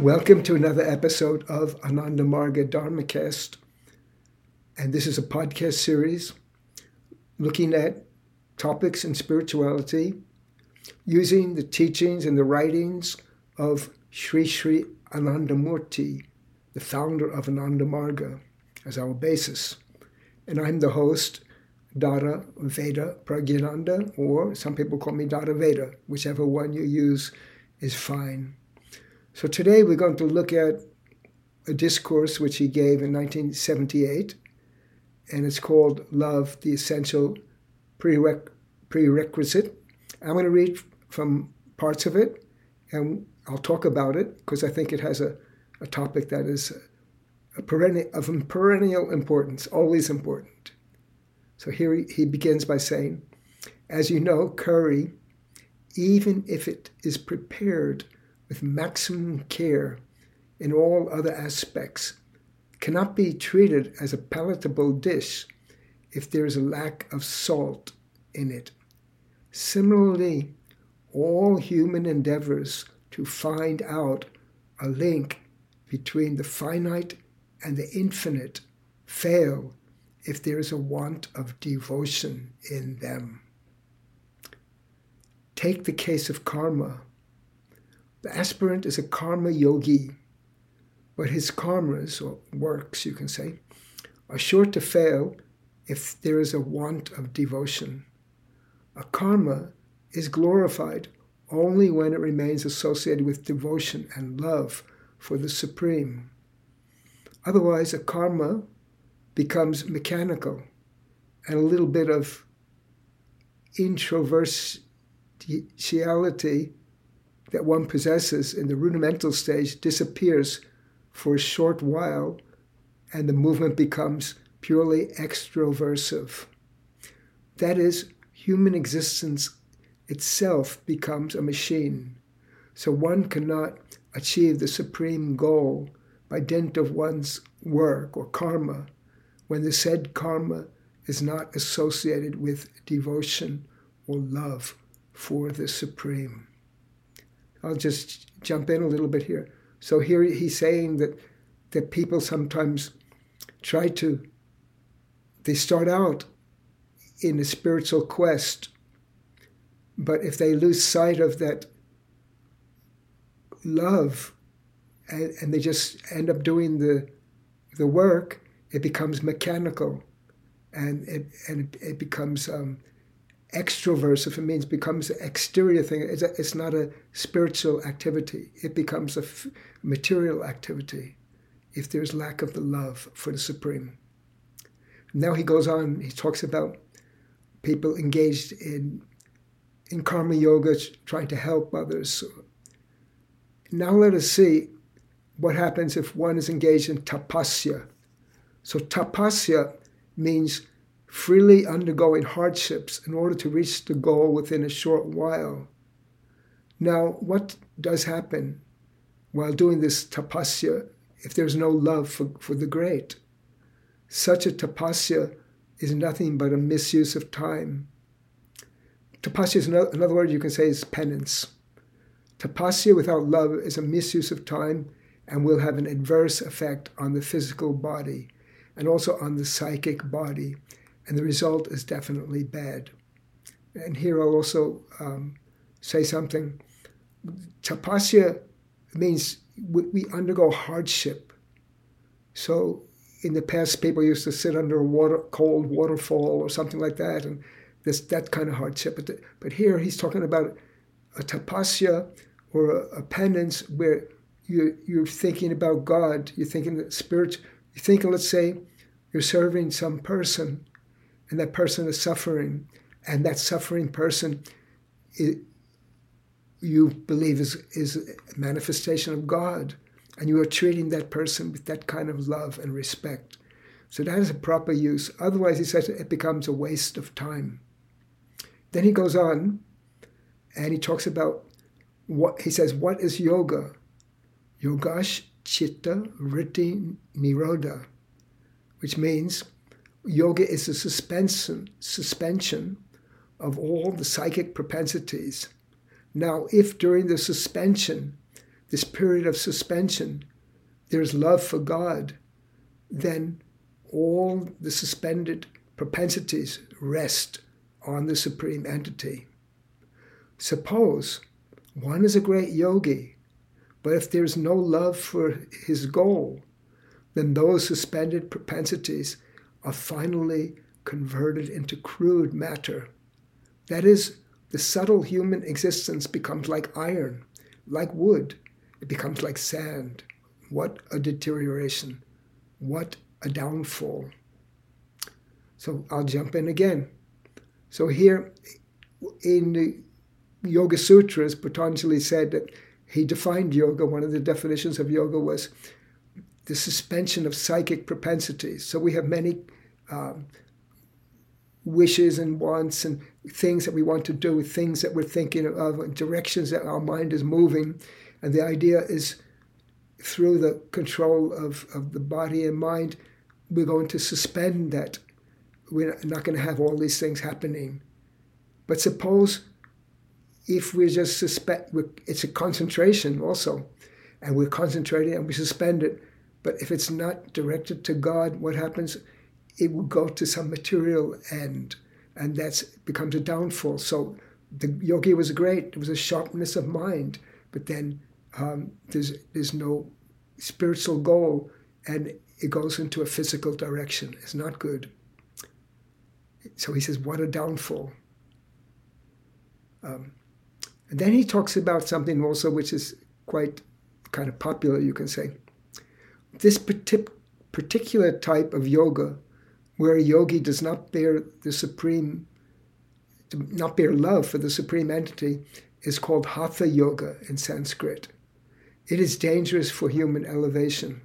Welcome to another episode of Ananda Marga Dharmacast. And this is a podcast series looking at topics in spirituality using the teachings and the writings of Sri Sri Anandamurti, the founder of Ananda Marga, as our basis. And I'm the host, Dada Veda Pragyananda, or some people call me Dada Veda, whichever one you use is fine. So today we're going to look at a discourse which he gave in 1978, and it's called Love, the Essential Prereq- Prerequisite. I'm going to read from parts of it, and I'll talk about it because I think it has a, a topic that is a perennial, of perennial importance, always important. So here he, he begins by saying, As you know, curry, even if it is prepared with maximum care in all other aspects cannot be treated as a palatable dish if there is a lack of salt in it. Similarly, all human endeavors to find out a link between the finite and the infinite fail if there is a want of devotion in them. Take the case of karma. The aspirant is a karma yogi, but his karmas, or works, you can say, are sure to fail if there is a want of devotion. A karma is glorified only when it remains associated with devotion and love for the Supreme. Otherwise, a karma becomes mechanical and a little bit of introversiality that one possesses in the rudimental stage disappears for a short while and the movement becomes purely extroversive. That is, human existence itself becomes a machine. So one cannot achieve the supreme goal by dint of one's work or karma when the said karma is not associated with devotion or love for the supreme. I'll just jump in a little bit here. So here he's saying that that people sometimes try to they start out in a spiritual quest, but if they lose sight of that love and, and they just end up doing the the work, it becomes mechanical and it and it, becomes um, extroversive, it means becomes an exterior thing. It's, a, it's not a spiritual activity. It becomes a f- material activity if there's lack of the love for the Supreme. Now he goes on, he talks about people engaged in, in karma yoga, trying to help others. Now let us see what happens if one is engaged in tapasya. So tapasya means freely undergoing hardships in order to reach the goal within a short while. Now, what does happen while doing this tapasya if there's no love for, for the great? Such a tapasya is nothing but a misuse of time. Tapasya is another, another word you can say is penance. Tapasya without love is a misuse of time and will have an adverse effect on the physical body and also on the psychic body and the result is definitely bad. And here I'll also um, say something. Tapasya means we undergo hardship. So in the past, people used to sit under a water, cold waterfall or something like that, and this that kind of hardship. But, the, but here he's talking about a tapasya or a, a penance where you, you're thinking about God, you're thinking that spirit, you're thinking, let's say, you're serving some person and that person is suffering, and that suffering person it, you believe is, is a manifestation of God, and you are treating that person with that kind of love and respect. So that is a proper use. Otherwise, he says it becomes a waste of time. Then he goes on and he talks about what he says, what is yoga? Yogash chitta vritti nirodha, which means yoga is a suspension, suspension of all the psychic propensities. Now, if during the suspension this period of suspension, there's love for God, then all the suspended propensities rest on the supreme entity. Suppose one is a great yogi, but if there's no love for his goal, then those suspended propensities are finally converted into crude matter. That is, the subtle human existence becomes like iron, like wood, it becomes like sand. What a deterioration! What a downfall! So I'll jump in again. So here in the Yoga Sutras, Patanjali said that he defined yoga. One of the definitions of yoga was the suspension of psychic propensities. So we have many um, wishes and wants and things that we want to do, things that we're thinking of, directions that our mind is moving. And the idea is through the control of, of the body and mind, we're going to suspend that. We're not going to have all these things happening. But suppose if we just suspect, it's a concentration also, and we're concentrating and we suspend it. But if it's not directed to God, what happens? It will go to some material end, and that becomes a downfall. So the yogi was great; it was a sharpness of mind, but then um, there's there's no spiritual goal, and it goes into a physical direction. It's not good. So he says, "What a downfall." Um, and then he talks about something also which is quite kind of popular, you can say. This particular type of yoga, where a yogi does not bear the supreme, not bear love for the supreme entity, is called hatha yoga in Sanskrit. It is dangerous for human elevation.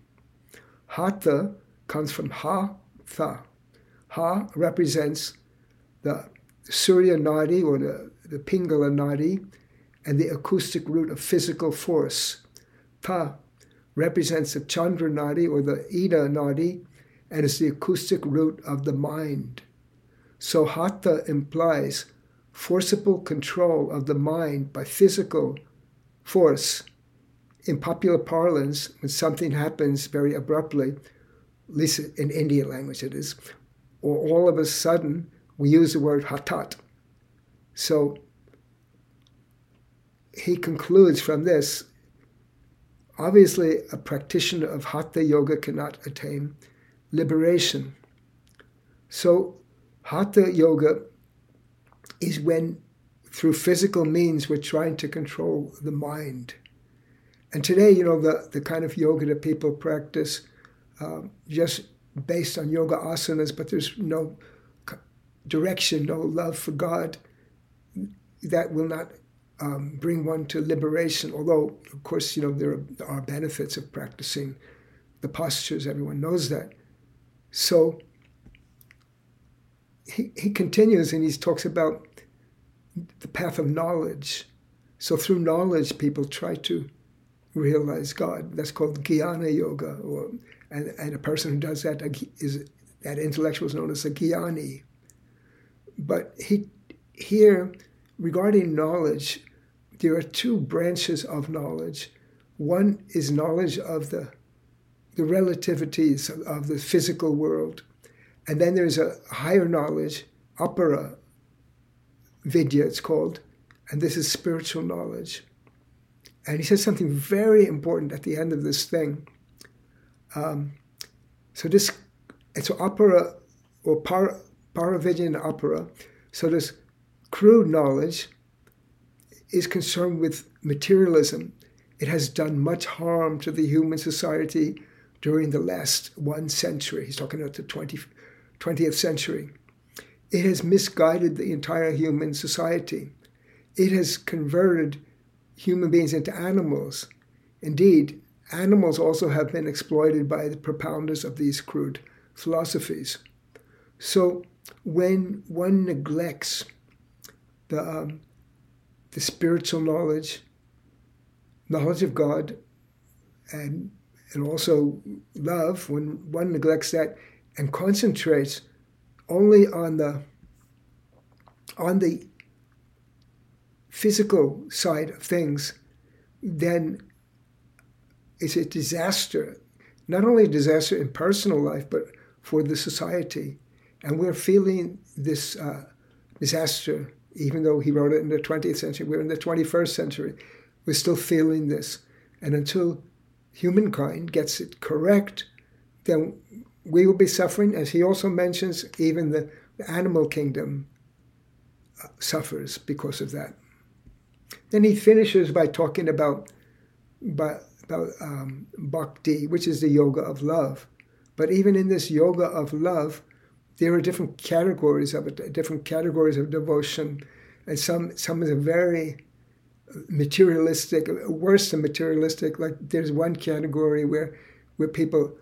Hatha comes from ha tha. Ha represents the Surya Nadi or the, the Pingala Nadi and the acoustic root of physical force. Tha represents the Chandra Nadi or the Ida Nadi and is the acoustic root of the mind. So Hatha implies forcible control of the mind by physical force in popular parlance, when something happens very abruptly, at least in Indian language it is, or all of a sudden, we use the word hatat. So he concludes from this obviously, a practitioner of hatha yoga cannot attain liberation. So, hatha yoga is when, through physical means, we're trying to control the mind. And today, you know, the, the kind of yoga that people practice um, just based on yoga asanas, but there's no direction, no love for God, that will not um, bring one to liberation. Although, of course, you know, there are, benefits of practicing the postures, everyone knows that. So he, he continues and he talks about the path of knowledge. So through knowledge, people try to realize God. That's called jnana yoga, or and, and a person who does that is that intellectual is known as a jnani. But he here regarding knowledge, there are two branches of knowledge. One is knowledge of the the relativities of, the physical world, and then there's a higher knowledge, apara uh, vidya, it's called, and this is spiritual knowledge. And he says something very important at the end of this thing. Um, so this, it's apara uh, or para, paravidya and apara. Uh, so this crude knowledge is concerned with materialism. It has done much harm to the human society during the last one century. He's talking about the 20, 20th century. It has misguided the entire human society. It has converted human beings into animals. Indeed, animals also have been exploited by the propounders of these crude philosophies. So when one neglects the, um, the spiritual knowledge, knowledge of God, and, and also love, when one neglects that and concentrates only on the on the physical side of things, then it's a disaster, not only a disaster in personal life, but for the society. And we're feeling this uh, disaster, even though he wrote it in the 20th century, we're in the 21st century. We're still feeling this. And until humankind gets it correct, then we will be suffering. As he also mentions, even the, animal kingdom uh, suffers because of that. Then he finishes by talking about, about, about um, bhakti, which is the yoga of love. But even in this yoga of love, there are different categories of it, different categories of devotion, and some some is a very materialistic, worse than materialistic. Like there's one category where where people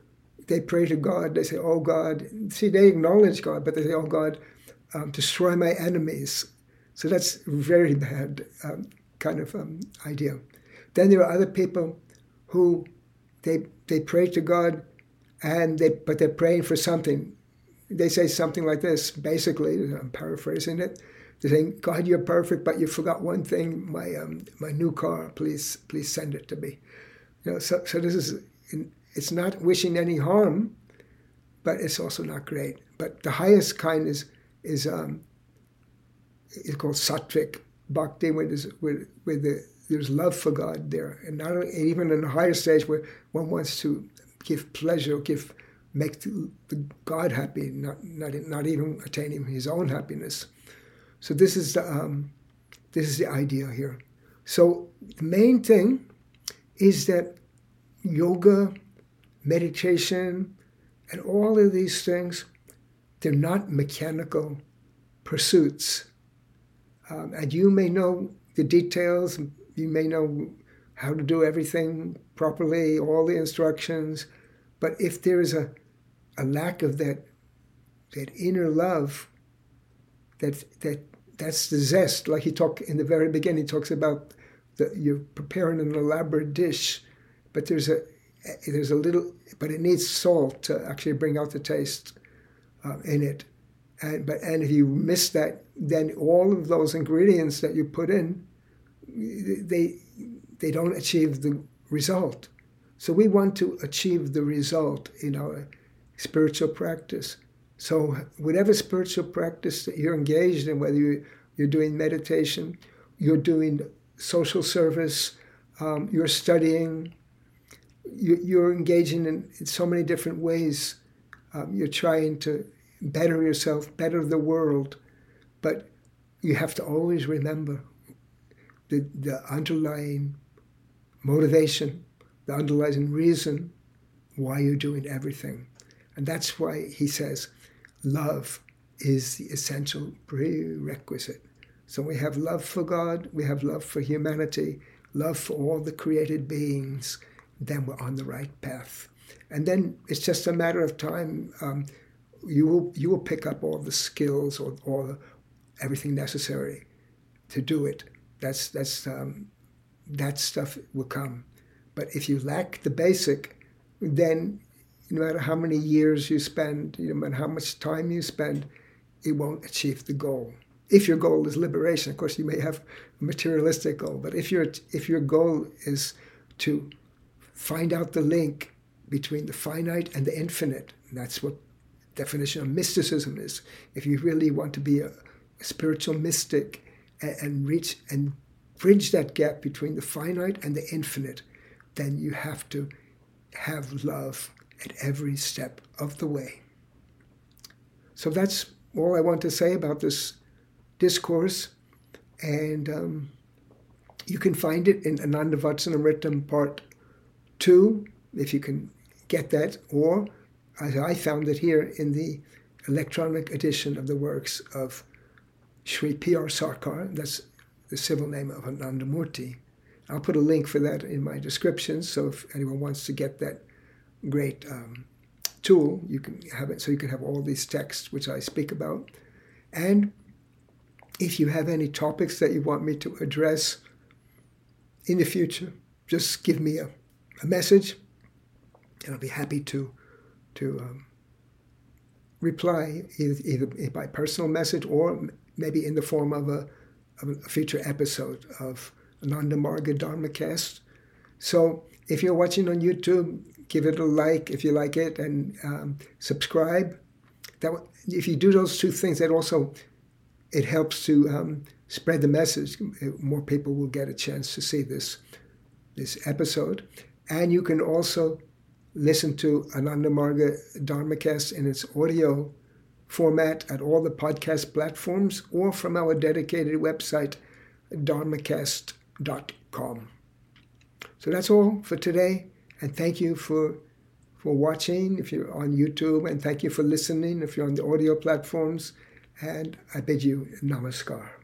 they pray to God, they say, "Oh God," see they acknowledge God, but they say, "Oh God, um, destroy my enemies." So that's very bad um, kind of um, idea. Then there are other people who they they pray to God, and they but they're praying for something they say something like this. Basically, I'm paraphrasing it. They're saying, "God, you're perfect, but you forgot one thing. My um, my new car. Please, please send it to me." You know, so so this is it's not wishing any harm, but it's also not great. But the highest kind is is um, is called sattvic bhakti, where there's where, where the, there's love for God there, and not even in a higher stage where one wants to give pleasure, give make the, the God happy, not, not, not even attaining his own happiness. So this is the, um, this is the idea here. So the main thing is that yoga, meditation, and all of these things, they're not mechanical pursuits. Um, and you may know the details, you may know how to do everything properly, all the instructions, but if there is a a lack of that that inner love that that that's the zest. Like he talked in the very beginning he talks about that you're preparing an elaborate dish but there's a there's a little but it needs salt to actually bring out the taste uh, in it. And but and if you miss that then all of those ingredients that you put in they they don't achieve the result. So we want to achieve the result in our spiritual practice. So, whatever spiritual practice that you're engaged in, whether you're doing meditation, you're doing social service, um, you're studying, you, are engaging in, in, so many different ways. Um, you're trying to better yourself, better the world, but you have to always remember the, the underlying motivation, the underlying reason why you're doing everything. And that's why he says love is the essential prerequisite. So we have love for God, we have love for humanity, love for all the created beings, then we're on the right path. And then it's just a matter of time. Um, you will you will pick up all the skills or, or everything necessary to do it. That's that's um, that stuff will come. But if you lack the basic, then no matter how many years you spend, no matter how much time you spend, it won't achieve the goal. If your goal is liberation, of course, you may have a materialistic goal, but if your if your goal is to find out the link between the finite and the infinite, that's what definition of mysticism is. If you really want to be a, a spiritual mystic and, and reach and bridge that gap between the finite and the infinite, then you have to have love at every step of the way. So that's all I want to say about this discourse. And um, you can find it in Ananda Vacanamrtam Part 2, if you can get that, or as I found it here in the electronic edition of the works of Sri P.R. Sarkar, that's the civil name of Anandamurti. I'll put a link for that in my description, so if anyone wants to get that great um, tool. You can have it so you can have all these texts which I speak about. And if you have any topics that you want me to address in the future, just give me a, a message, and I'll be happy to to um, reply either, either, by personal message or maybe in the form of a, of a future episode of Ananda Marga Dharmacast. So if you're watching on YouTube, give it a like if you like it, and um, subscribe. That if you do those two things, that also it helps to um, spread the message. More people will get a chance to see this this episode, and you can also listen to Ananda Marga Dharmacast in its audio format at all the podcast platforms or from our dedicated website, dharmacast.com. So that's all for today, and thank you for for watching if you're on YouTube, and thank you for listening if you're on the audio platforms. And I bid you namaskar.